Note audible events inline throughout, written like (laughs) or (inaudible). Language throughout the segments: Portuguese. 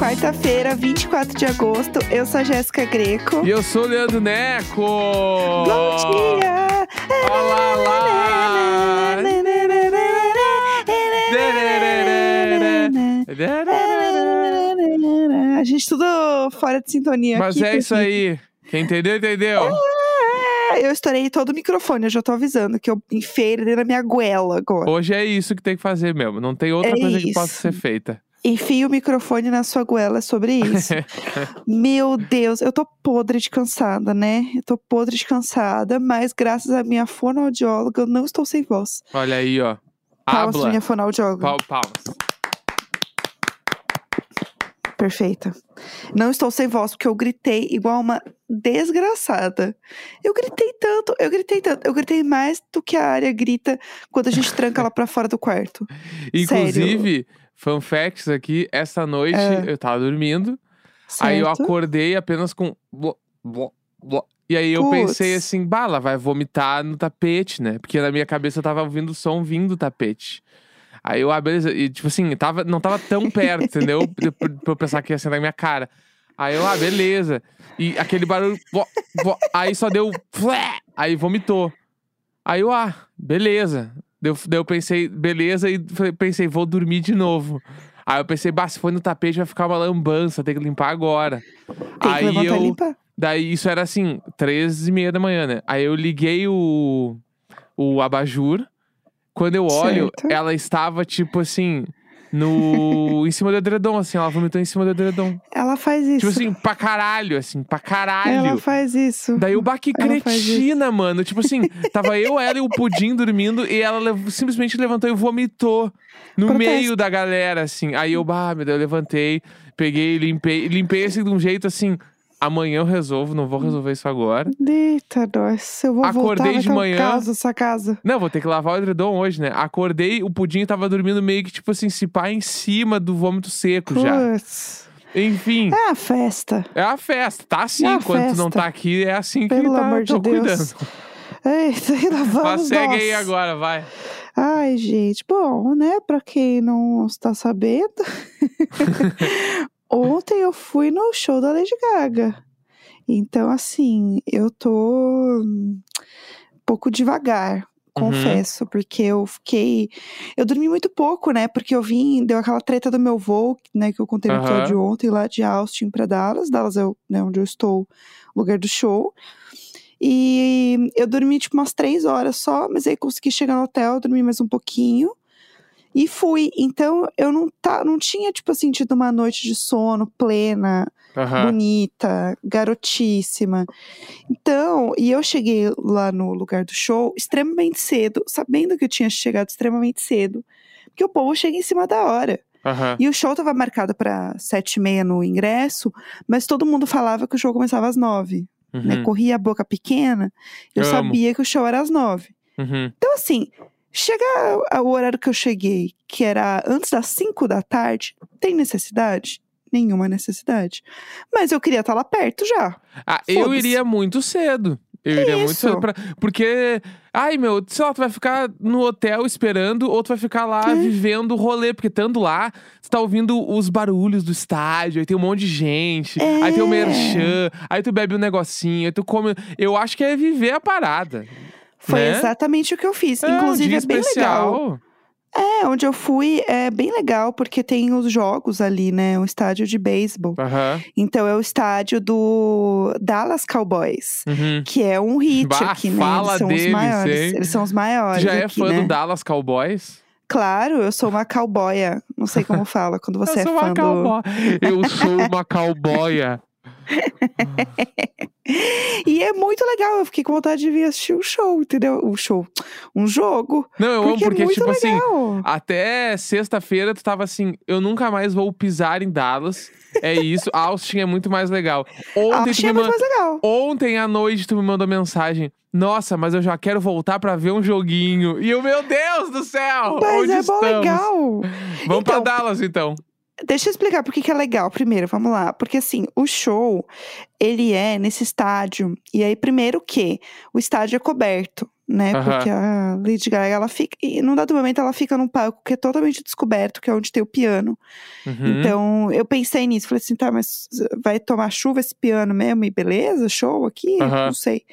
quarta-feira, 24 de agosto. Eu sou a Jéssica Greco. E eu sou o Leandro Neco! Bom dia! Olá, lá! A gente tudo fora de sintonia Mas aqui. é isso aí. Quem entendeu, entendeu. É, Eu estourei todo o microfone, eu já tô avisando que eu enfiei ele da minha goela agora. Hoje é isso que tem que fazer mesmo. Não tem outra É coisa que isso. possa ser feita. Enfia o microfone na sua goela sobre isso. (laughs) Meu Deus, eu tô podre de cansada, né? Eu tô podre de cansada, mas graças à minha fonoaudióloga eu não estou sem voz. Olha aí, ó. Palmas pra minha fonoaudióloga. Pal- palmas. Perfeita. Não estou sem voz porque eu gritei igual uma desgraçada. Eu gritei tanto, eu gritei tanto. Eu gritei mais do que a área grita quando a gente tranca ela pra fora do quarto. (laughs) Inclusive, fun facts aqui, essa noite É. eu tava dormindo. Aí eu certo? acordei apenas com. E aí eu Puts. pensei assim, bala, vai vomitar no tapete, né? Porque na minha cabeça eu tava ouvindo o som vindo do tapete. Aí eu, ah, beleza. E tipo assim, tava, não tava tão perto, entendeu? (laughs) Pra eu pensar que ia ser na minha cara. Aí eu, ah, beleza. E aquele barulho. aí só deu. (laughs) Aí vomitou. Aí eu, ah, beleza. Daí eu, daí eu pensei, beleza, e pensei, vou dormir de novo. Aí eu pensei, bah, se foi no tapete vai ficar uma lambança, tem que limpar agora. Tem que aí levantar eu. Daí isso era assim, três e meia da manhã, né? Aí eu liguei o, o abajur. Quando eu olho, Certo. ela estava, tipo assim, no. (laughs) em cima do edredom, assim, ela vomitou em cima do edredom. Ela faz isso. Tipo assim, pra caralho, assim, pra caralho. Ela faz isso. Daí o baque cretina, mano. Tipo assim, tava eu, ela e o pudim dormindo e ela lev- simplesmente levantou e vomitou no Protesto. meio da galera, assim. Aí eu, bah, meu Deus, eu levantei, peguei, limpei, limpei assim de um jeito assim. Amanhã eu resolvo, não vou resolver isso agora. Eita, nós. Eu vou voltar, Acordei vai de manhã. caos essa casa. Não, vou ter que lavar o edredom hoje, né? Acordei, o pudim tava dormindo meio que, tipo assim, se pá em cima do vômito seco já. Putz. Enfim, É a festa. é a festa. Tá assim, É quando tu não tá aqui, é assim que Pelo tá, amor de tô Deus. cuidando. (laughs) Eita, lá Mas segue aí agora, vai. Ai, gente, bom, né? Pra quem não está sabendo, (laughs) ontem eu fui no show da Lady Gaga. Então, assim, eu tô um pouco devagar, confesso, porque eu fiquei. Eu dormi muito pouco, né? Porque eu vim, deu aquela treta do meu voo, né? Que eu contei no Aham. episódio ontem, lá de Austin pra Dallas. Dallas é né, onde eu estou, lugar do show. E eu dormi tipo umas três horas só, mas aí consegui chegar no hotel, dormi mais um pouquinho. E fui. Então eu não, tá, não tinha, tipo assim, tido uma noite de sono plena, Aham. bonita, garotíssima. Então, e eu cheguei lá no lugar do show extremamente cedo, sabendo que eu tinha chegado extremamente cedo. Porque o povo chega em cima da hora. Aham. E o show tava marcado para sete e meia no ingresso, mas todo mundo falava que o show começava às nove. Né? Uhum. Corria a boca pequena, eu Amo. sabia que o show era às nove. Uhum. Então, assim, chegar ao horário que eu cheguei, que era antes das 5 da tarde, tem necessidade? Nenhuma necessidade. Mas eu queria estar lá perto já. Ah, eu iria muito cedo. Eu iria muito Isso. cedo pra... Porque, ai meu, sei lá, tu vai ficar no hotel esperando ou tu vai ficar lá É. vivendo o rolê. Porque estando lá, tu tá ouvindo os barulhos do estádio, aí tem um monte de gente, aí tem o É. merchan, aí tu bebe um negocinho, aí tu come. Eu acho que é viver a parada. Foi Né? exatamente o que eu fiz. É, um Inclusive, dia é bem legal. especial. É, onde eu fui é bem legal, porque tem os jogos ali, né? Um estádio de beisebol. Aham. Então é o estádio do Dallas Cowboys. Uhum. Que é um hit Bah, aqui, né? Eles são deles, os maiores. hein? Eles são os maiores. já é aqui, fã né? do Dallas Cowboys? Claro, eu sou uma cowboya. Não sei como (laughs) fala quando você é fã do. cowboy. Eu sou uma (laughs) cowboya. E é muito legal, eu fiquei com vontade de vir assistir um show, entendeu? Um show. Um jogo. Não, eu porque amo porque, é tipo assim, legal. Até sexta-feira tu tava assim, eu nunca mais vou pisar em Dallas. É isso, (laughs) Austin é muito mais legal. Ontem, tu me muito man- mais legal. Ontem à noite tu me mandou mensagem. Nossa, mas eu já quero voltar pra ver um joguinho. E eu, meu Deus do céu! Mas onde é estamos? bom legal. Vamos pra Então, Dallas então. Deixa eu explicar por que é legal primeiro, vamos lá. Porque assim, o show, ele é nesse estádio. E aí, primeiro que o estádio é coberto, né? Porque a Lady Gaga, ela fica. E num dado momento ela fica num palco que é totalmente descoberto, que é onde tem o piano. Uhum. Então eu pensei nisso, falei assim, tá, mas vai tomar chuva esse piano mesmo e beleza? Show aqui? Não sei.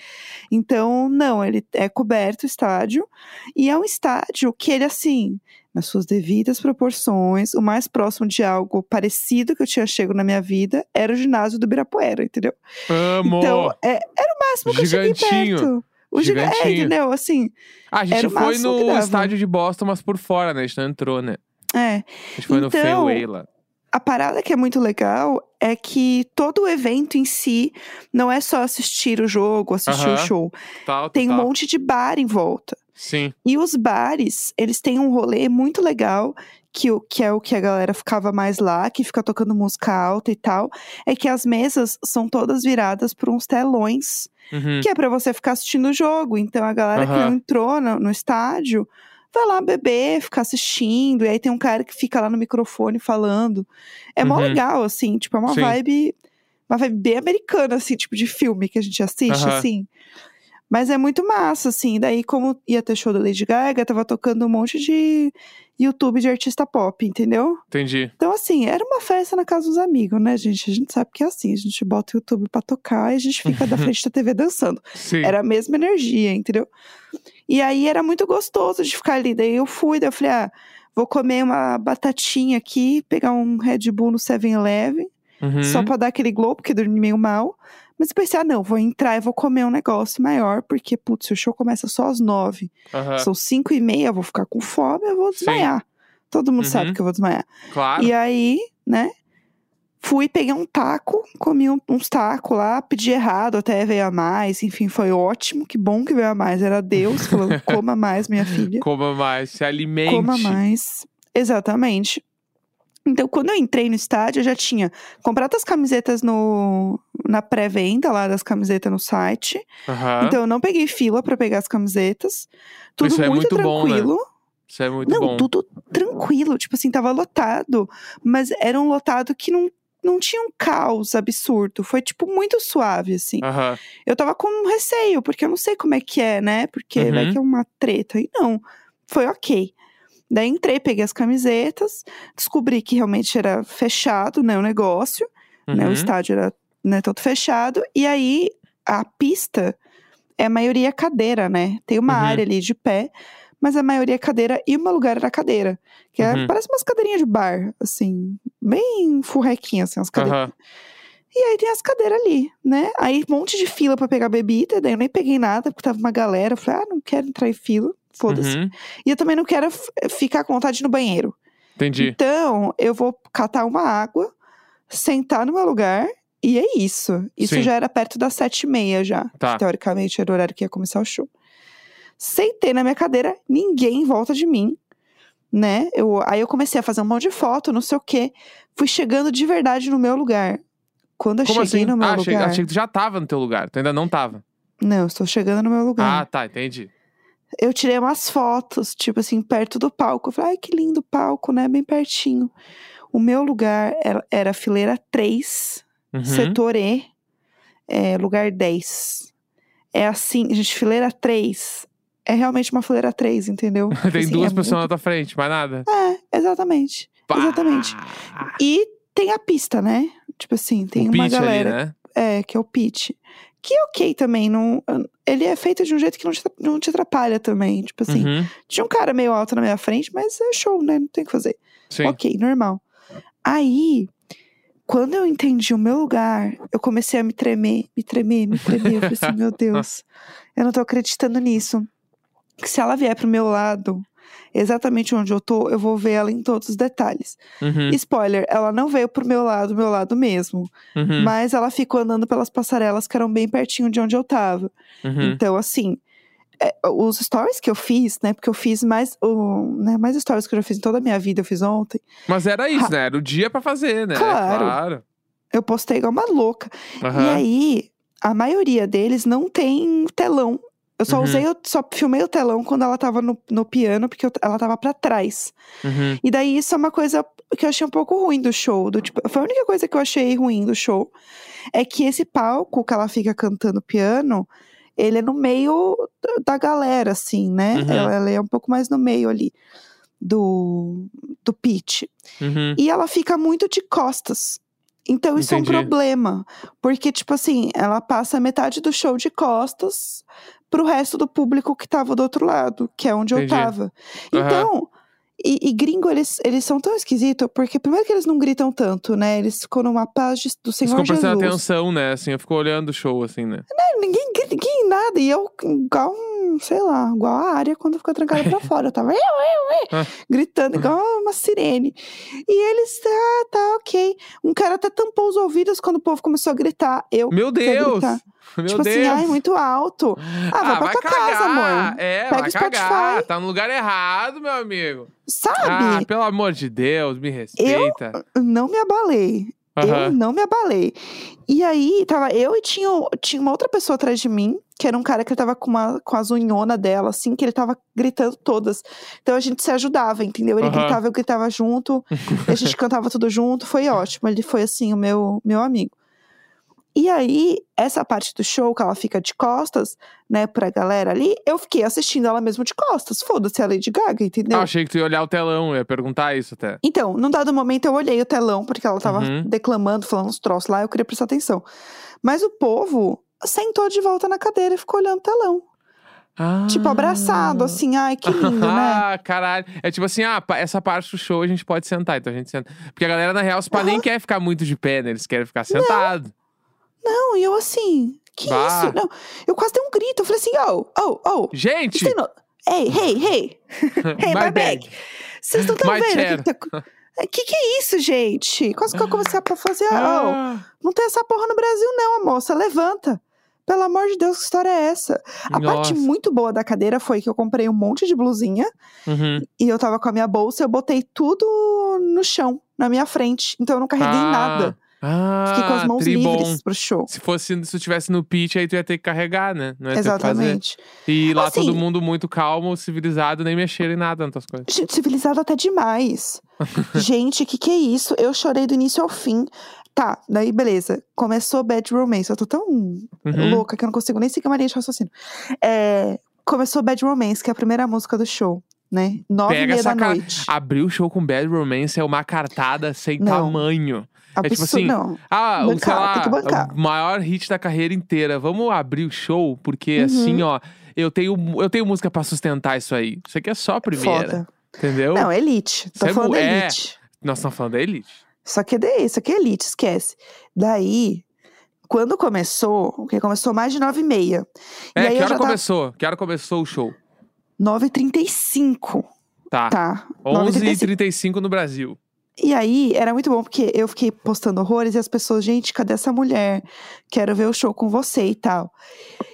Então, não, ele é coberto o estádio. E é um estádio que ele, assim, nas suas devidas proporções, o mais próximo de algo parecido que eu tinha chego na minha vida era o ginásio do Birapuera, entendeu? Amo! Então, é, era o máximo que eu cheguei Gigantinho. perto. O giga- É, Gigantinho. entendeu? Assim, Ah, a gente o foi no estádio de Boston, mas por fora, né? A gente não entrou, né? é. A gente foi no Então, Fairway lá. A parada que é muito legal é que todo o evento em si não é só assistir o jogo, assistir o Aham. show. Tal, Tem um monte de bar em volta. Sim. E os bares, eles têm um rolê muito legal, que, que é o que a galera ficava mais lá, que fica tocando música alta e tal. É que as mesas são todas viradas por uns telões, Uhum. que é pra você ficar assistindo o jogo. Então a galera que Aham. não entrou no, no estádio vai lá beber, ficar assistindo. E aí tem um cara que fica lá no microfone falando. É mó Uhum. legal, assim, tipo, é uma Sim. vibe. Uma vibe bem americana, assim, tipo de filme que a gente assiste, Aham. assim. Mas é muito massa, assim. Daí, como ia ter show da Lady Gaga, tava tocando um monte de YouTube de artista pop, entendeu? Entendi. Então, assim, era uma festa na casa dos amigos, né, gente? A gente sabe que é assim. A gente bota o YouTube pra tocar e a gente fica da (laughs) frente da TV dançando. Sim. Era a mesma energia, entendeu? E aí era muito gostoso de ficar ali. Daí eu fui, daí eu falei, ah, vou comer uma batatinha aqui, pegar um Red Bull no 7-Eleven, Uhum. só pra dar aquele glow, porque dormi meio mal. Mas eu pensei, ah, não, vou entrar e vou comer um negócio maior, porque, putz, o show começa só às nove. Aham. São cinco e meia, eu vou ficar com fome, eu vou desmaiar. Todo mundo Uhum. sabe que eu vou desmaiar. Claro. E aí, né? Fui, peguei um taco, comi um- uns tacos lá, pedi errado, até veio a mais. Enfim, foi ótimo. Que bom que veio a mais. Era Deus falando: (laughs) coma mais, minha filha. Coma mais, se alimente. Coma mais. Exatamente. Então, quando eu entrei no estádio, eu já tinha comprado as camisetas no, na pré-venda lá das camisetas no site. Aham. Então, eu não peguei fila pra pegar as camisetas. Tudo Isso é muito, muito bom, né? tranquilo. Isso é muito Não, bom. tudo tranquilo. Tipo assim, tava lotado. Mas era um lotado que não, não tinha um caos absurdo. Foi, tipo, muito suave, assim. Aham. Eu tava com um receio, porque eu não sei como é que é, né? Porque vai Uhum. que é uma treta. E não, foi ok. Daí entrei, peguei as camisetas, descobri que realmente era fechado, né? O negócio, né? Uhum. O estádio era né, todo fechado. E aí, a pista é a maioria cadeira, né? Tem uma Uhum. área ali de pé, mas a maioria é cadeira e o meu lugar era cadeira. Que é, Uhum. parece umas cadeirinhas de bar, assim, bem furrequinha, assim, as cadeiras. Aham. E aí tem as cadeiras ali, né? Aí um monte de fila pra pegar bebida, daí eu nem peguei nada, porque tava uma galera. Eu falei, ah, não quero entrar em fila, foda-se. Uhum. E eu também não quero f- ficar com vontade no banheiro. Entendi. Então, eu vou catar uma água, sentar no meu lugar, e é isso. Isso Sim. já era perto das sete e meia já. Tá. que Teoricamente era o horário que ia começar o show. Sentei na minha cadeira, ninguém em volta de mim, né? Eu, aí eu comecei a fazer um monte de foto, não sei o quê. Fui chegando de verdade no meu lugar. Quando eu Como cheguei assim? no meu ah, achei, lugar. achei que tu já tava no teu lugar. Tu ainda não tava. Não, eu estou chegando no meu lugar. Ah, tá, entendi. Eu tirei umas fotos, tipo assim, perto do palco. Eu falei, ai, que lindo palco, né? Bem pertinho. O meu lugar era, era fileira 3, Uhum. setor E, é, lugar 10. É assim, gente, fileira 3 é realmente uma fileira 3, entendeu? (laughs) Tem assim, duas é pessoas na tua frente, mais nada. muito- É, exatamente. Pá! Exatamente. E tem a pista, né? Tipo assim, tem o uma pitch ali, galera. né? É, que é o pitch. Que é ok também. Não, ele é feito de um jeito que não te, não te atrapalha também. Tipo assim, Uhum. tinha um cara meio alto na minha frente, mas é show, né? Não tem o que fazer. Sim. Ok, normal. Aí, quando eu entendi o meu lugar, eu comecei a me tremer, me tremer, me tremer. Eu falei assim, meu (laughs) Deus, eu não tô acreditando nisso. Que se ela vier pro meu lado, exatamente onde eu tô, eu vou ver ela em todos os detalhes. Uhum. Spoiler, ela não veio pro meu lado, meu lado mesmo. Uhum. Mas ela ficou andando pelas passarelas que eram bem pertinho de onde eu tava. Uhum. Então, assim, é, os stories que eu fiz, né? Porque eu fiz mais, o, né, mais stories que eu já fiz em toda a minha vida, eu fiz ontem. Mas era isso, né? Era o dia pra fazer, né? Claro. Claro. Eu postei igual uma louca. E Aham. aí, a maioria deles não tem telão. Eu só Uhum. usei, o- só filmei o telão quando ela tava no, no piano, porque eu- ela tava pra trás. Uhum. E daí, isso é uma coisa que eu achei um pouco ruim do show. Do, tipo, foi a única coisa que eu achei ruim do show. É que esse palco que ela fica cantando piano, ele é no meio da galera, assim, né? Uhum. Ela, ela é um pouco mais no meio ali do, do pitch. Uhum. E ela fica muito de costas. Então isso Entendi. é um problema. Porque, tipo assim, ela passa metade do show de costas pro resto do público que tava do outro lado, que é onde Entendi. eu tava. Aham. Então, e, e gringo, eles, eles são tão esquisitos, porque primeiro que eles não gritam tanto, né? Eles ficam numa paz de- do Senhor ficam prestando Jesus. atenção, né? Assim, eu fico olhando o show, assim, né? Ninguém grita, ninguém nada. E eu, igual um, sei lá, igual a área quando fica trancada pra (laughs) fora. Eu tava eu, eu, eu, Ah. gritando, igual uma sirene. E eles, ah, tá, ok. Um cara até tampou os ouvidos quando o povo começou a gritar. Eu Meu Deus! gritar. (laughs) Meu tipo Deus! assim, ai, muito alto. Ah, vai pra tua cagar. casa, amor. É, Pega vai o Spotify. cagar. Tá no lugar errado, meu amigo. Ah, Sabe? pelo amor de Deus, me respeita. Não me abalei. Eu Aham. não me abalei. E aí, tava eu e tinha, tinha uma outra pessoa atrás de mim, que era um cara que tava com, uma, com as unhonas dela, assim, que ele tava gritando todas. Então a gente se ajudava, entendeu? Ele Aham. gritava, eu gritava junto, a gente (laughs) cantava tudo junto, foi ótimo. Ele foi, assim, o meu, meu amigo. E aí, essa parte do show, que ela fica de costas, né, pra galera ali, eu fiquei assistindo ela mesmo de costas. Foda-se a Lady Gaga, entendeu? Ah, achei que tu ia olhar o telão, ia perguntar isso até. Então, num dado momento eu olhei o telão, porque ela tava Uhum. declamando, falando uns troços lá, eu queria prestar atenção. Mas o povo sentou de volta na cadeira e ficou olhando o telão. Tipo, abraçado, assim, ai, que lindo, né? (laughs) Ah, caralho. É tipo assim, ah, essa parte do show a gente pode sentar, então a gente senta. Porque a galera, na real, os pá, nem quer ficar muito de pé, né? Eles querem ficar sentado. Não, e eu assim, que Bah. isso? Não, eu quase dei um grito, eu falei assim, oh, oh, oh, Gente! não... Ei, hey, hey, hey, (laughs) my, bag. Vocês não estão My vendo? O que, tá... Que que é isso, gente? Quase que eu comecei a fazer, oh, Ah, não tem essa porra no Brasil não, a moça, levanta. Pelo amor de Deus, que história é essa? A parte nossa. muito boa da cadeira foi que eu comprei um monte de blusinha Uhum. e eu tava com a minha bolsa, eu botei tudo no chão, na minha frente. Então eu não carreguei Ah, nada. Ah, Fiquei com as mãos tribom. livres pro show. Se fosse, se tu tivesse no pitch, aí tu ia ter que carregar, né? Não ia Exatamente. E lá Assim- todo mundo muito calmo, civilizado, nem mexeram em nada nas tuas coisas. Gente, civilizado até demais. (laughs) Gente, que que é isso? Eu chorei do início ao fim. Tá, daí beleza. Começou Bad Romance. Eu tô tão Uhum. louca que eu não consigo nem seguir uma linha de raciocínio. É, começou Bad Romance, que é a primeira música do show, né? Nove e Pega meia essa da cara- noite. Abrir o show com Bad Romance é uma cartada sem Não. tamanho. Absurdo, tipo assim, não. Ah, o, sei Bancar, lá, que bancar. o maior hit da carreira inteira. Vamos abrir o show, porque Uhum. assim, ó, eu tenho, eu tenho música pra sustentar isso aí. Isso aqui é só a primeira. Foda. Entendeu? Não, Elite. Tô Isso é falando mu- da é. Elite. Nós estamos falando da Elite. Isso aqui é isso aqui é Elite, esquece. Daí, quando começou, porque começou mais de nove e meia. É, e aí que hora já tava começou? Que hora começou o show? 9h35, Tá. tá? 9h35. 11h35 no Brasil. E aí, era muito bom, porque eu fiquei postando horrores e as pessoas, gente, cadê essa mulher? Quero ver o show com você e tal.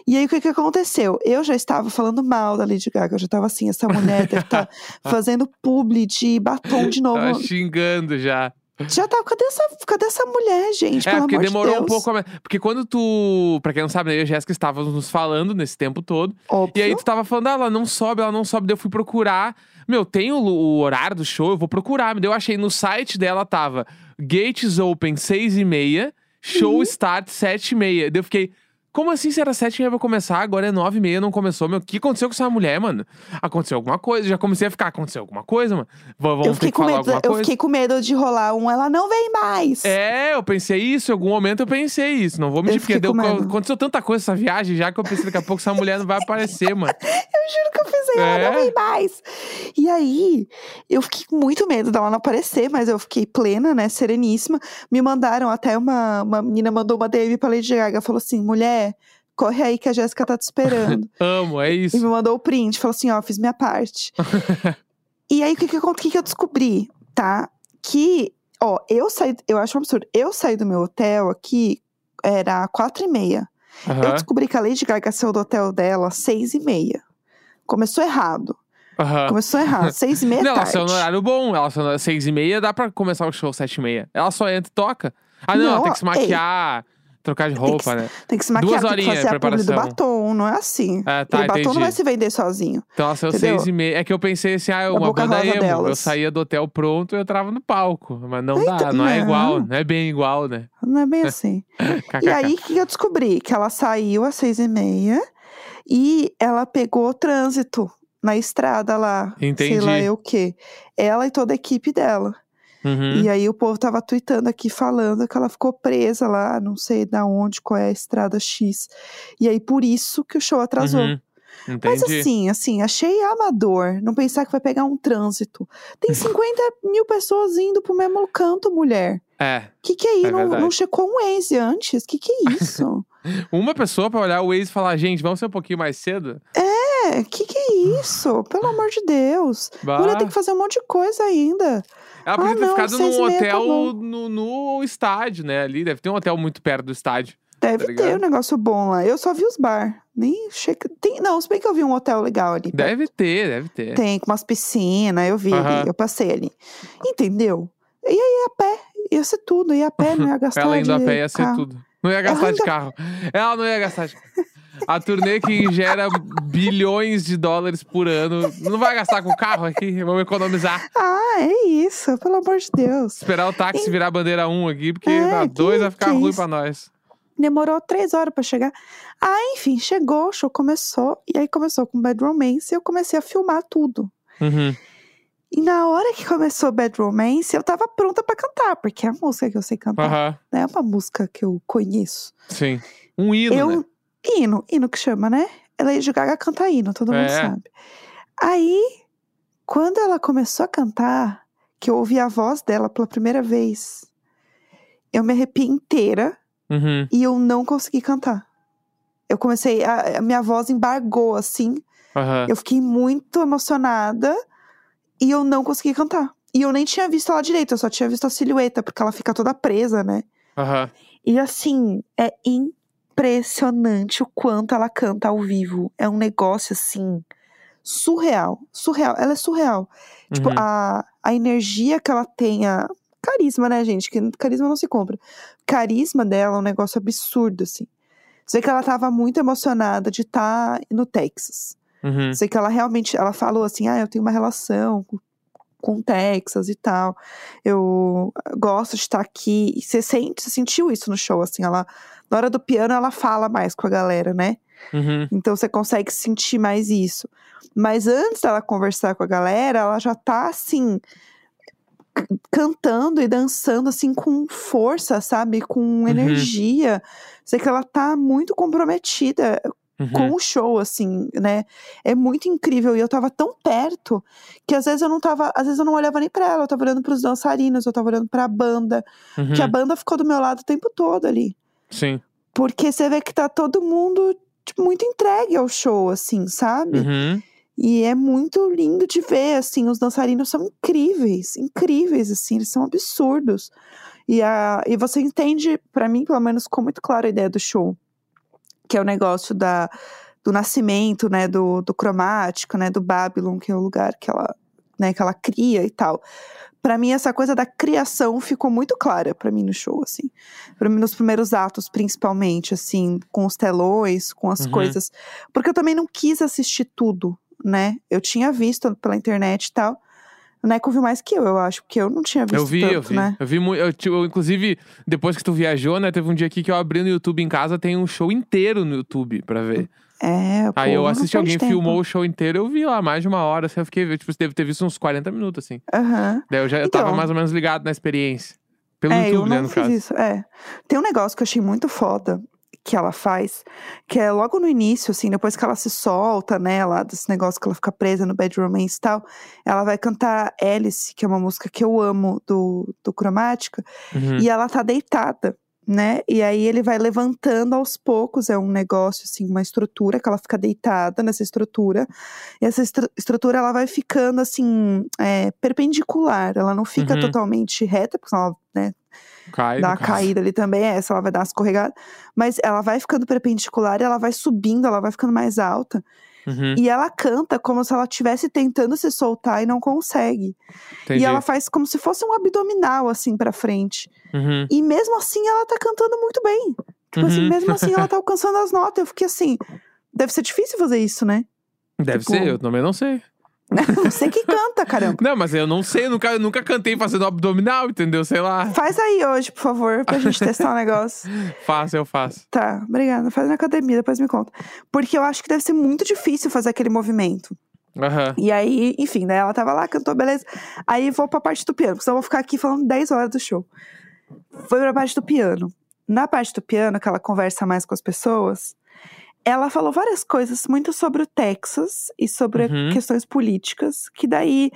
E aí, o que que aconteceu? Eu já estava falando mal da Lady Gaga, eu já estava assim, essa mulher deve estar (laughs) fazendo publi de batom de novo. Tava xingando já. Já tava, cadê essa, cadê essa mulher, gente? É, Pelo porque demorou de um pouco. a- Porque quando tu. Pra quem não sabe, né, eu e a Jéssica estávamos nos falando nesse tempo todo. Óbvio. E aí tu tava falando, ah, ela não sobe, ela não sobe. Daí eu fui procurar. Meu, tem o, o horário do show, eu vou procurar. Eu achei no site dela, tava Gates Open 6 e meia, show Uhum. start 7 e meia. Daí eu fiquei, como assim se era 7 e meia pra começar, agora é 9 e meia, não começou? Meu, o que aconteceu com essa mulher, mano? Aconteceu alguma coisa, já comecei a ficar, aconteceu alguma coisa, mano? Vamos eu ter fiquei, que com falar medo, alguma eu coisa? fiquei com medo de rolar um, ela não vem mais. É, eu pensei isso, em algum momento eu pensei isso. Não vou mentir, porque deu, aconteceu tanta coisa essa viagem já que eu pensei daqui a pouco essa mulher não vai aparecer, mano. (laughs) Eu juro que eu pensei, ela É? não vem mais. E aí, eu fiquei com muito medo dela não aparecer, mas eu fiquei plena, né, sereníssima. Me mandaram até uma, uma menina mandou uma DM pra Lady Gaga, falou assim, mulher, corre aí que a Jéssica tá te esperando. (laughs) Amo, é e isso. me mandou o print, falou assim, ó, fiz minha parte. (laughs) e aí, o que que, eu- que eu descobri, tá? Que, ó, eu saí, eu acho um absurdo, eu saí do meu hotel aqui, era quatro e meia. Eu Aham, descobri que a Lady Gaga saiu do hotel dela às seis e meia. Começou errado. aham. Começou errado. (laughs) Seis e meia Não, ela tarde. saiu no horário bom. Ela saiu seis e meia, dá pra começar o show sete e meia. Ela só entra e toca. Ah, não, Não, ela tem que se ei. Trocar de que roupa, se- né? Tem que se maquiar, Duas tem que horinhas fazer a do batom, não é assim. Ah, tá, o batom entendi. não vai se vender sozinho. Então ela saiu às Entendeu? seis e meia. É que eu pensei assim, ah, é uma banda emo. Eu delas. saía do hotel pronto e eu entrava no palco. Mas não dá, não é não. igual. Não é bem igual, né? Não é bem assim. (laughs) E aí, o que eu descobri? Que ela saiu às seis e meia. E ela pegou o trânsito na estrada lá. Entendi. Sei lá eu o quê. Ela e toda a equipe dela. Uhum. E aí o povo tava tweetando aqui falando que ela ficou presa lá, não sei da onde, qual é a estrada X. E aí por isso que o show atrasou. Uhum. Entendi. Mas assim, assim, achei amador não pensar que vai pegar um trânsito. Tem (laughs) 50 mil pessoas indo pro mesmo canto, mulher. É. Que que é isso? É não, não checou um Waze antes? Que que é isso? (laughs) Uma pessoa pra olhar o Waze e falar, gente, vamos ser um pouquinho mais cedo? é, que que é isso? Pelo amor de Deus. Bah. Mulher tem que fazer um monte de coisa ainda. Ela podia Ah, ter não, ficado num e meia hotel acabou. no, no estádio, né? Ali deve ter um hotel muito perto do estádio. Deve Tá ter um negócio bom lá. Eu só vi os bar. Nem checa... Tem... Não, se bem que eu vi um hotel legal ali. Deve ter, deve ter. Tem, com umas piscinas, eu vi ali, eu passei ali. Entendeu? E aí a pé, ia ser tudo, ia a pé, não ia (laughs) gastar Ela indo a de pé ia ser carro. tudo. Não ia gastar de ainda- carro. Ela não ia gastar de carro. A turnê que gera bilhões de dólares por ano. Não vai gastar com carro aqui? Vamos economizar. Ah, é isso, pelo amor de Deus. Esperar o táxi virar bandeira 1 aqui, porque É, na que- 2 vai ficar ruim isso? pra nós. Demorou três horas pra chegar. Ah, enfim, chegou, o show começou. E aí começou com Bad Romance e eu comecei a filmar tudo. Uhum. E na hora que começou Bad Romance, eu tava pronta pra cantar, porque é a música que eu sei cantar. Aham. Não é uma música que eu conheço. Sim. Um hino, eu. né? Hino, hino que chama, né? Ela Lady Gaga canta hino, todo mundo É. sabe. Aí, quando ela começou a cantar, que eu ouvi a voz dela pela primeira vez, eu me arrepiei inteira Uhum. e eu não consegui cantar. Eu comecei, a, a minha voz embargou assim, Aham. eu fiquei muito emocionada e eu não consegui cantar. E eu nem tinha visto ela direito, eu só tinha visto a silhueta, porque ela fica toda presa, né? Aham. E assim, é impressionante o quanto ela canta ao vivo. É um negócio assim, surreal. Surreal. Ela é surreal. Tipo, Uhum. a, a energia que ela tem, a carisma, né, gente? Que carisma não se compra. Carisma dela é um negócio absurdo, assim. Sei que ela tava muito emocionada de estar no Texas. Uhum. Sei que ela realmente, ela falou assim, ah, eu tenho uma relação com, Texas e tal. Eu gosto de estar aqui. E você sente, você sentiu isso no show, assim, ela, na hora do piano ela fala mais com a galera, né? Uhum. Então você consegue sentir mais isso. Mas antes dela conversar com a galera, ela já tá assim cantando e dançando assim com força, sabe? Com energia. Sei que ela tá muito comprometida Uhum. com o show, assim, né? É muito incrível. E eu tava tão perto que às vezes eu não tava. Às vezes eu não olhava nem pra ela, eu tava olhando pros dançarinos, eu tava olhando pra banda. Uhum. Que a banda ficou do meu lado o tempo todo ali. Sim. Porque você vê que tá todo mundo tipo, muito entregue ao show, assim, sabe? Uhum. E é muito lindo de ver, assim, os dançarinos são incríveis, incríveis, assim, eles são absurdos. E, a, e você entende, pra mim, pelo menos, ficou muito clara a ideia do show. Que é o negócio da, do nascimento, né, do, do cromático, né, do Babylon, que é o lugar que ela, né, que ela cria e tal. Pra mim, essa coisa da criação ficou muito clara pra mim no show, assim. Pra mim, nos primeiros atos, principalmente, assim, com os telões, com as Uhum. coisas. Porque eu também não quis assistir tudo, né? Eu tinha visto pela internet e tal. O Neco viu mais que eu, eu acho, porque eu não tinha visto Eu vi, tanto, eu vi. né? Eu vi muito. Eu, tipo, inclusive, depois que tu viajou, né? Teve um dia aqui que eu abri no YouTube em casa, tem um show inteiro no YouTube pra ver. É, pô, Aí eu assisti, alguém tempo. filmou o show inteiro, eu vi lá mais de uma hora. Assim, eu fiquei, tipo, deve ter visto uns 40 minutos, assim. Aham. Daí eu já eu tava Então. mais ou menos ligado na experiência. Pelo é, eu YouTube, não né, no fiz caso. isso. É. Tem um negócio que eu achei muito foda que ela faz, que é logo no início, assim, depois que ela se solta, né, lá desse negócio que ela fica presa no Bad Romance e tal, ela vai cantar Alice, que é uma música que eu amo do, do Cromática, Uhum. e ela tá deitada, né? E aí ele vai levantando aos poucos, é um negócio assim, uma estrutura que ela fica deitada nessa estrutura. E essa estru- estrutura ela vai ficando assim, é, perpendicular, ela não fica Uhum. totalmente reta, porque senão ela, né, Cai, dá caso. caída ali também, é, essa ela vai dar uma escorregada, mas ela vai ficando perpendicular e ela vai subindo, ela vai ficando mais alta. Uhum. E ela canta como se ela estivesse tentando se soltar e não consegue. Entendi. E ela faz como se fosse um abdominal assim pra frente. Uhum. E mesmo assim ela tá cantando muito bem. Tipo assim, Uhum. mesmo assim ela tá (laughs) alcançando as notas. Eu fiquei assim, deve ser difícil fazer isso, né? Deve tipo- ser, eu também não sei. (laughs) Você que canta, caramba. Não, mas eu não sei, eu nunca, eu nunca cantei fazendo abdominal, entendeu? Sei lá. Faz aí hoje, por favor, pra gente (laughs) testar o negócio. Faço, eu faço. Tá, obrigada. Faz na academia, depois me conta. Porque eu acho que deve ser muito difícil fazer aquele movimento. Aham. E aí, enfim, né? Ela tava lá, cantou, beleza. Aí vou pra parte do piano, porque senão eu vou ficar aqui falando 10 horas do show. Foi pra parte do piano. Na parte do piano, que ela conversa mais com as pessoas, ela falou várias coisas muito sobre o Texas e sobre Uhum. questões políticas, que daí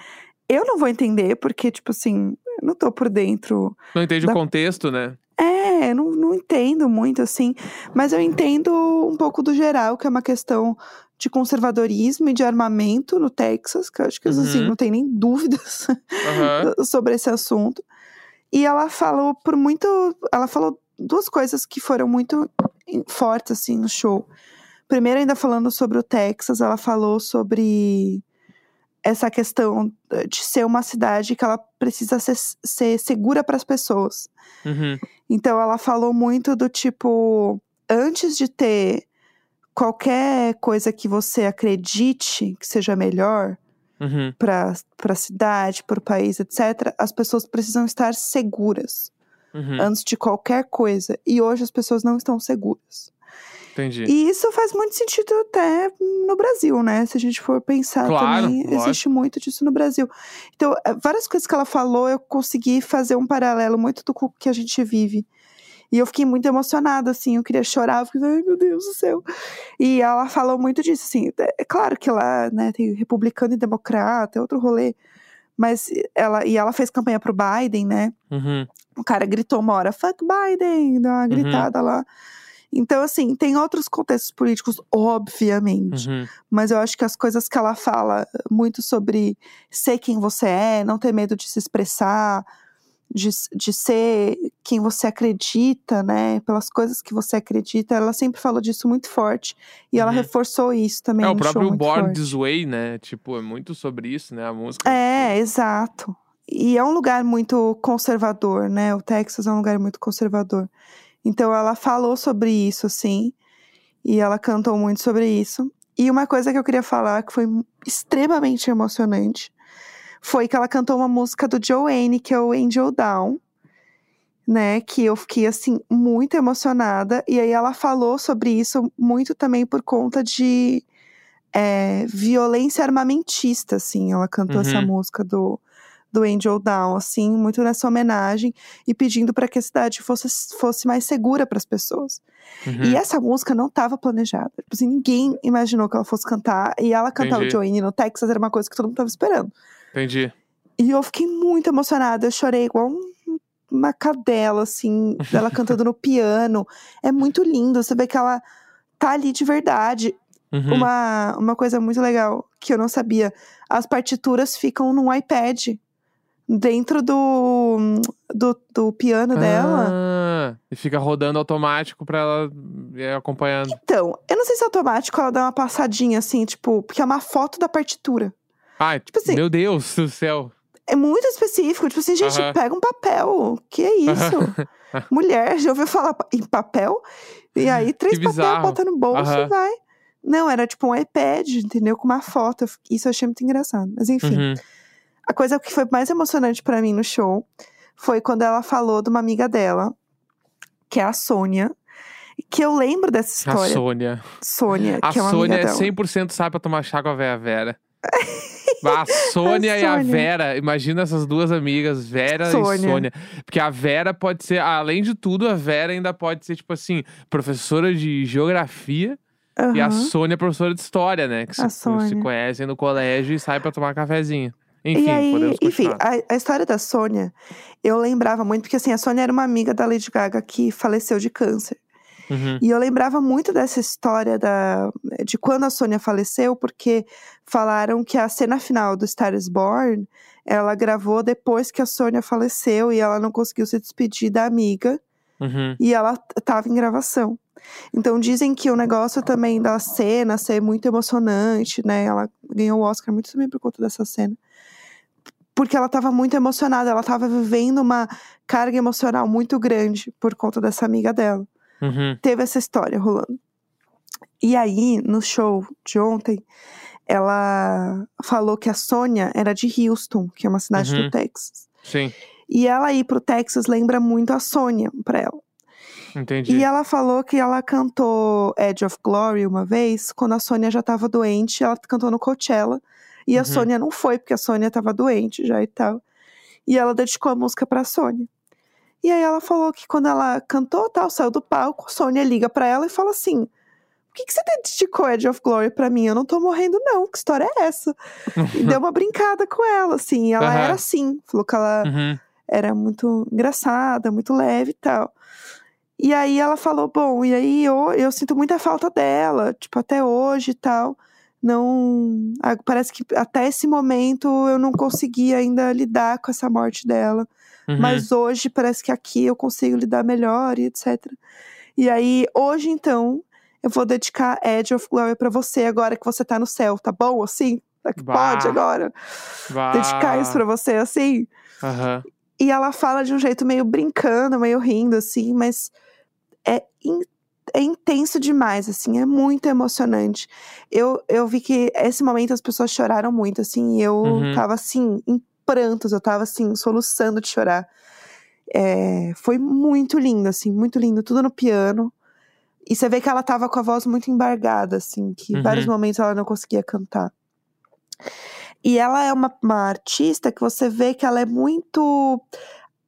eu não vou entender, porque, tipo assim, não tô por dentro. Não entende Da- o contexto, né? É, eu não, não entendo muito, assim, mas eu entendo um pouco do geral, que é uma questão de conservadorismo e de armamento no Texas, que eu acho que, assim, Uhum. não tem nem dúvidas Aham. (laughs) sobre esse assunto. E ela falou por muito. Ela falou duas coisas que foram muito fortes, assim, no show. Primeiro, ainda falando sobre o Texas, ela falou sobre essa questão de ser uma cidade que ela precisa ser, ser segura para as pessoas. Uhum. Então, ela falou muito do tipo: antes de ter qualquer coisa que você acredite que seja melhor, Uhum. para a cidade, para o país, etc., as pessoas precisam estar seguras Uhum. antes de qualquer coisa. E hoje as pessoas não estão seguras. Entendi. E isso faz muito sentido até no Brasil, né? Se a gente for pensar Claro, também, lógico. existe muito disso no Brasil. Então, eh, várias coisas que ela falou, eu consegui fazer um paralelo muito do que a gente vive. E eu fiquei muito emocionada, assim, eu queria chorar, eu fiquei, ai meu Deus do céu. E ela falou muito disso, assim, é é claro que lá, né, tem republicano e democrata, é outro rolê, mas ela, e ela fez campanha pro Biden, né, Uhum. o cara gritou uma hora, fuck Biden, deu uma Uhum. gritada lá. Então, assim, tem outros contextos políticos, obviamente, Uhum. mas eu acho que as coisas que ela fala muito sobre ser quem você é, não ter medo de se expressar, de, de ser quem você acredita, né? Pelas coisas que você acredita, ela sempre falou disso muito forte. E ela Uhum. reforçou isso também. É, o próprio Born forte. This Way, né? Tipo, é muito sobre isso, né? A música. É, exato. E é um lugar muito conservador, né? O Texas é um lugar muito conservador. Então ela falou sobre isso, assim. E ela cantou muito sobre isso. E uma coisa que eu queria falar que foi extremamente emocionante foi que ela cantou uma música do Joanne, que é o Angel Down, né? Que eu fiquei, assim, muito emocionada. E aí ela falou sobre isso muito também por conta de é, violência armamentista, assim. Ela cantou essa Uhum. música do, do Angel Down, assim, muito nessa homenagem e pedindo para que a cidade fosse, fosse mais segura para as pessoas. Uhum. E essa música não estava planejada. Tipo assim, ninguém imaginou que ela fosse cantar. E ela cantar o Entendi. Joanne no Texas era uma coisa que todo mundo estava esperando. Entendi. E eu fiquei muito emocionada. Eu chorei igual um- uma cadela, assim, dela cantando no (laughs) piano. É muito lindo. Você vê que ela tá ali de verdade. Uhum. Uma, uma coisa muito legal que eu não sabia: as partituras ficam num iPad dentro do, do, do piano dela. Ah, e fica rodando automático pra ela ir acompanhando. Então, eu não sei se é automático ela dá uma passadinha assim, tipo, porque é uma foto da partitura. Ai, Tipo assim- meu Deus do céu. É muito específico. Tipo assim, gente, Aham. pega um papel. Que é isso? (laughs) Mulher, já ouviu falar em papel? E aí, três papéis, bota no bolso e vai. Não, era tipo um iPad, entendeu? Com uma foto. Isso eu achei muito engraçado. Mas enfim, Uhum. a coisa que foi mais emocionante pra mim no show foi quando ela falou de uma amiga dela, que é a Sônia. Que eu lembro dessa A história. Sônia. Sônia, A que é uma Sônia amiga é dela. 100% sabe pra tomar chá com a Vera Vera. (laughs) (laughs) A Sônia e a. Vera, imagina essas duas amigas, Vera Sônia. e Sônia. Porque a Vera pode ser, além de tudo, a Vera ainda pode ser, tipo assim, professora de geografia e a. Sônia é professora de história, né? Que A se, se conhecem no colégio e saem pra tomar cafezinho. Enfim, e aí, enfim, a, a história da Sônia, eu lembrava muito, porque assim, a Sônia era uma amiga da Lady Gaga que faleceu de câncer. Uhum. E eu lembrava muito dessa história da, de quando a Sônia faleceu, porque falaram que a cena final do Star is Born, ela gravou depois que a Sônia faleceu e ela não conseguiu se despedir da amiga Uhum. e ela t- tava em gravação. Então dizem que o negócio também da cena ser muito emocionante, né? Ela ganhou o Oscar muito também por conta dessa cena. Porque ela tava muito emocionada, ela tava vivendo uma carga emocional muito grande por conta dessa amiga dela. Uhum. Teve essa história rolando. E aí, no show de ontem, ela falou que a Sônia era de Houston, que é uma cidade Uhum. do Texas. Sim, E ela ir pro Texas lembra muito a Sônia pra ela. entendi. E ela falou que ela cantou Edge of Glory uma vez, quando a Sônia já tava doente, ela cantou no Coachella. E a Uhum. Sônia não foi, porque a Sônia tava doente já e tal. E ela dedicou a música pra Sônia. E aí ela falou que quando ela cantou, tal, saiu do palco, Sônia liga pra ela e fala assim: Por que, que você dedicou Edge of Glory pra mim? Eu não tô morrendo, não. Que história é essa? e deu uma brincada com ela, assim. E ela Aham. era assim. Falou que ela Uhum. era muito engraçada, muito leve e tal. E aí ela falou, bom, e aí eu, eu sinto muita falta dela, tipo, até hoje e tal. Não. Parece que até esse momento eu não consegui ainda lidar com essa morte dela. Uhum. Mas hoje parece que aqui eu consigo lidar melhor e etc. E aí, hoje então, eu vou dedicar Edge of Glory pra você agora que você tá no céu, tá bom? Assim? Tá que Bah. pode agora? Bah. Dedicar isso pra você assim? Aham. E ela fala de um jeito meio brincando, meio rindo, assim, mas é, in- é intenso demais, assim, é muito emocionante. Eu, eu vi que esse momento as pessoas choraram muito, assim, e eu Uhum. tava, assim, em prantos, eu tava, assim, soluçando de chorar. É, foi muito lindo, assim, muito lindo, tudo no piano. E você vê que ela tava com a voz muito embargada, assim, que em Uhum. vários momentos ela não conseguia cantar. E ela é uma, uma artista que você vê que ela é muito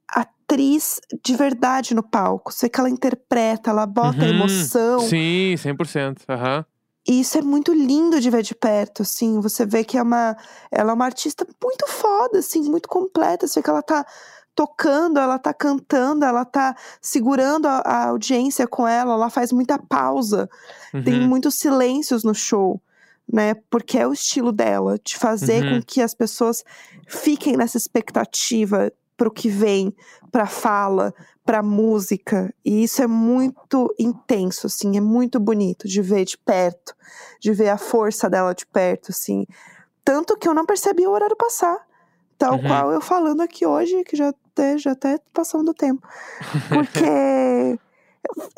atriz de verdade no palco. Você vê que ela interpreta, ela bota Uhum. emoção. Sim, 100%. Aham. E isso é muito lindo de ver de perto, assim. Você vê que é uma, ela é uma artista muito foda, assim, muito completa. Você vê que ela tá tocando, ela tá cantando, ela tá segurando a, a audiência com ela, ela faz muita pausa. Tem Uhum. muitos silêncios no show, né? Porque é o estilo dela, de fazer Uhum. com que as pessoas fiquem nessa expectativa pro que vem, pra fala, pra música. E isso é muito intenso, assim, é muito bonito de ver de perto, de ver a força dela de perto, assim. Tanto que eu não percebi o horário passar. Tal Uhum. qual eu falando aqui hoje, que já até, já até passando do tempo. Porque (laughs)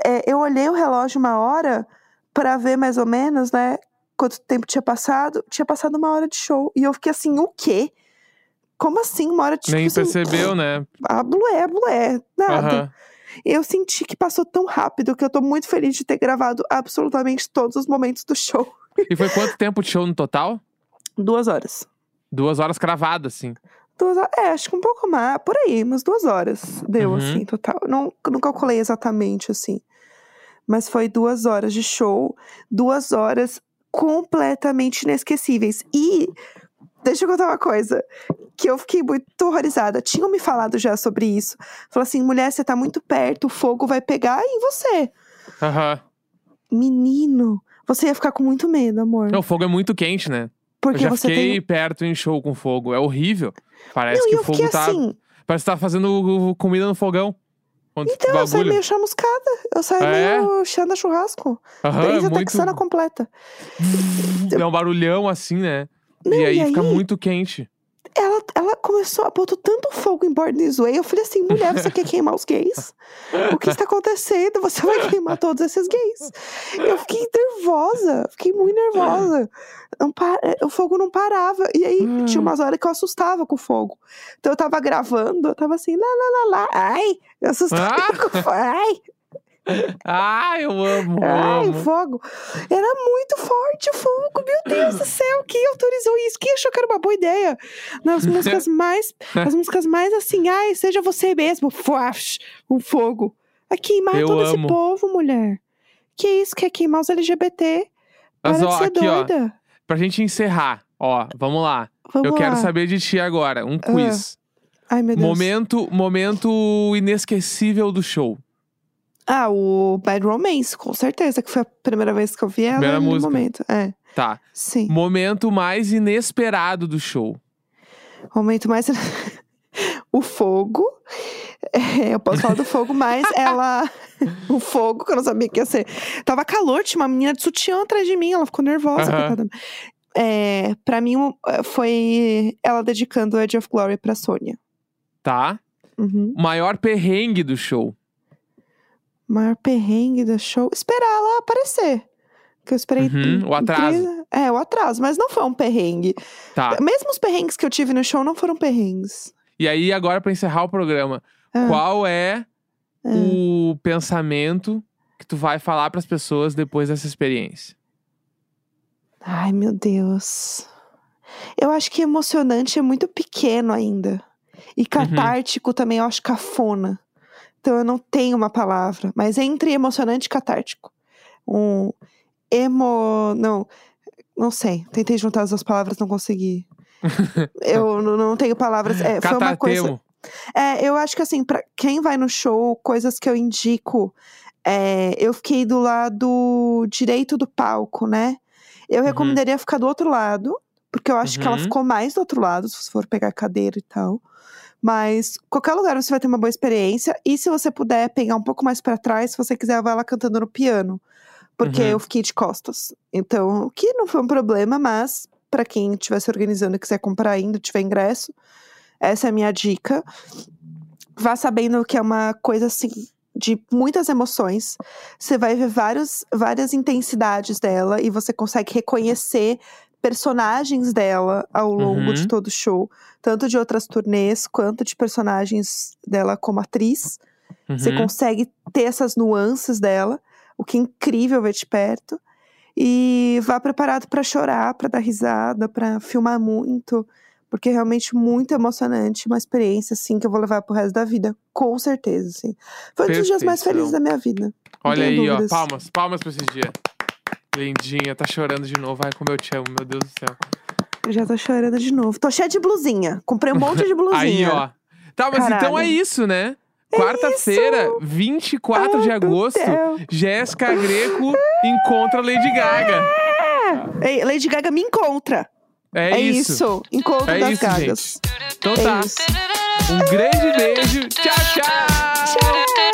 é, eu olhei o relógio uma hora pra ver mais ou menos, né? Quanto tempo tinha passado. Tinha passado uma hora de show. E eu fiquei assim, o quê? Como assim uma hora de Nem tipo assim, percebeu, né? A blué, a blué. Nada. Eu senti que passou tão rápido que eu tô muito feliz de ter gravado absolutamente todos os momentos do show. E foi quanto tempo de show no total? Duas horas. Duas horas cravadas, assim. Duas horas. É, acho que um pouco mais. Por aí, umas duas horas deu, Uhum. assim, total. Não, não calculei exatamente, assim. Mas foi duas horas de show. Duas horas completamente inesquecíveis. E. Deixa eu contar uma coisa que eu fiquei muito horrorizada. Tinham me falado já sobre isso. Falou assim: mulher, você tá muito perto, o fogo vai pegar em você. Aham. Menino, você ia ficar com muito medo, amor. Não, O fogo é muito quente, né? porque eu já fiquei tem. perto em show com fogo. É horrível. Parece Não, que o fogo fiquei tá. assim. Parece que tá fazendo comida no fogão. Então, eu saí bagulho. meio chamuscada. Eu saí É? meio cheia churrasco. Aham, Desde é a muito. texana completa. É um barulhão assim, né? Não, e aí e fica aí? muito quente. Ela, ela começou a botar tanto fogo em Born Way. Eu falei assim, mulher, você quer queimar os gays? O que está acontecendo? Você vai queimar todos esses gays. Eu fiquei nervosa. Fiquei muito nervosa. Não pa- O fogo não parava. E aí, Hum. tinha umas horas que eu assustava com o fogo. Então, eu tava gravando, eu tava assim, lá, lá, lá, lá. Ai! Eu assustava Ah! com o fogo. Ai! Ah, eu amo, eu Ai, o amo. fogo. Era muito forte o fogo. Meu Deus do céu, quem autorizou isso? Quem achou que era uma boa ideia? Nas músicas (laughs) mais. As músicas mais assim, ai, seja você mesmo. O fogo. A queimar Eu todo esse amo. povo, mulher. Que isso? Quer queimar os LGBT? Mas Para ó, de ser aqui, ó. doida. Pra gente encerrar, ó, vamos lá. Vamos eu quero lá. saber de ti agora, um quiz. Ai, meu Deus. Momento, momento inesquecível do show. Ah, o Bad Romance, com certeza, que foi a primeira vez que eu vi ela Primeira no música. momento. É, Tá. sim. Momento mais inesperado do show. Momento mais. (laughs) o fogo. É, eu posso falar do fogo, mas (laughs) ela. o fogo, que eu não sabia que ia ser. Tava calor, tinha uma menina de sutiã atrás de mim, ela ficou nervosa, coitada. É, pra mim, eh, foi ela dedicando Edge of Glory pra Sônia. Tá? Uhum. Maior perrengue do show. Maior perrengue do show. Esperar ela aparecer. Que eu esperei. Uhum, o atraso. três- É, o atraso, mas não foi um perrengue. Tá. Mesmo os perrengues que eu tive no show não foram perrengues. E aí, agora, pra encerrar o programa, Ah, qual é ah. o pensamento que tu vai falar pras pessoas depois dessa experiência? Ai, meu Deus. Eu acho que emocionante é muito pequeno ainda. Uhum. E catártico também eu acho cafona. Então eu não tenho uma palavra. Mas entre emocionante e catártico. Um emo. Não. Não sei. Tentei juntar as duas palavras, não consegui. (laughs) eu não- tenho palavras. É, foi uma coisa. É, eu acho que assim, pra quem vai no show, coisas que eu indico. é, eu fiquei do lado direito do palco, né? Eu recomendaria ficar do outro lado, porque eu acho que ela Uhum. ficou mais do outro lado, se for pegar cadeira e tal. Mas qualquer lugar você vai ter uma boa experiência. E se você puder pegar um pouco mais pra trás, se você quiser, vai ela cantando no piano. Porque Uhum. eu fiquei de costas. Então, o que não foi um problema, mas pra quem estiver se organizando e quiser comprar ainda, tiver ingresso, essa é a minha dica. Vá sabendo que é uma coisa assim de muitas emoções. Você vai ver vários, várias intensidades dela e você consegue reconhecer personagens dela ao longo de Uhum. todo o show, tanto de outras turnês quanto de personagens dela como atriz. Você Uhum. consegue ter essas nuances dela, o que é incrível ver de perto. E vá preparado pra chorar, pra dar risada, pra filmar muito, porque é realmente muito emocionante, uma experiência assim que eu vou levar pro resto da vida, com certeza, assim. Foi um dos dias mais felizes da minha vida. Olha aí, ó. dúvidas. Palmas, palmas pra esse dia. Lindinha, tá chorando de novo. Ai, como eu te amo, meu Deus do céu. Eu já tô chorando de novo. Tô cheia de blusinha. Comprei um monte de (laughs) blusinha. Aí, ó. Tá, mas então Caralho. é isso, né? Quarta-feira, 24 de Ai, meu agosto. Jéssica Greco encontra Lady Gaga. Ei, Lady Gaga me encontra. É, É, isso. isso. Encontro É das isso, Gagas. Então É tá. isso. Um grande beijo. Tchau, tchau. Tchau.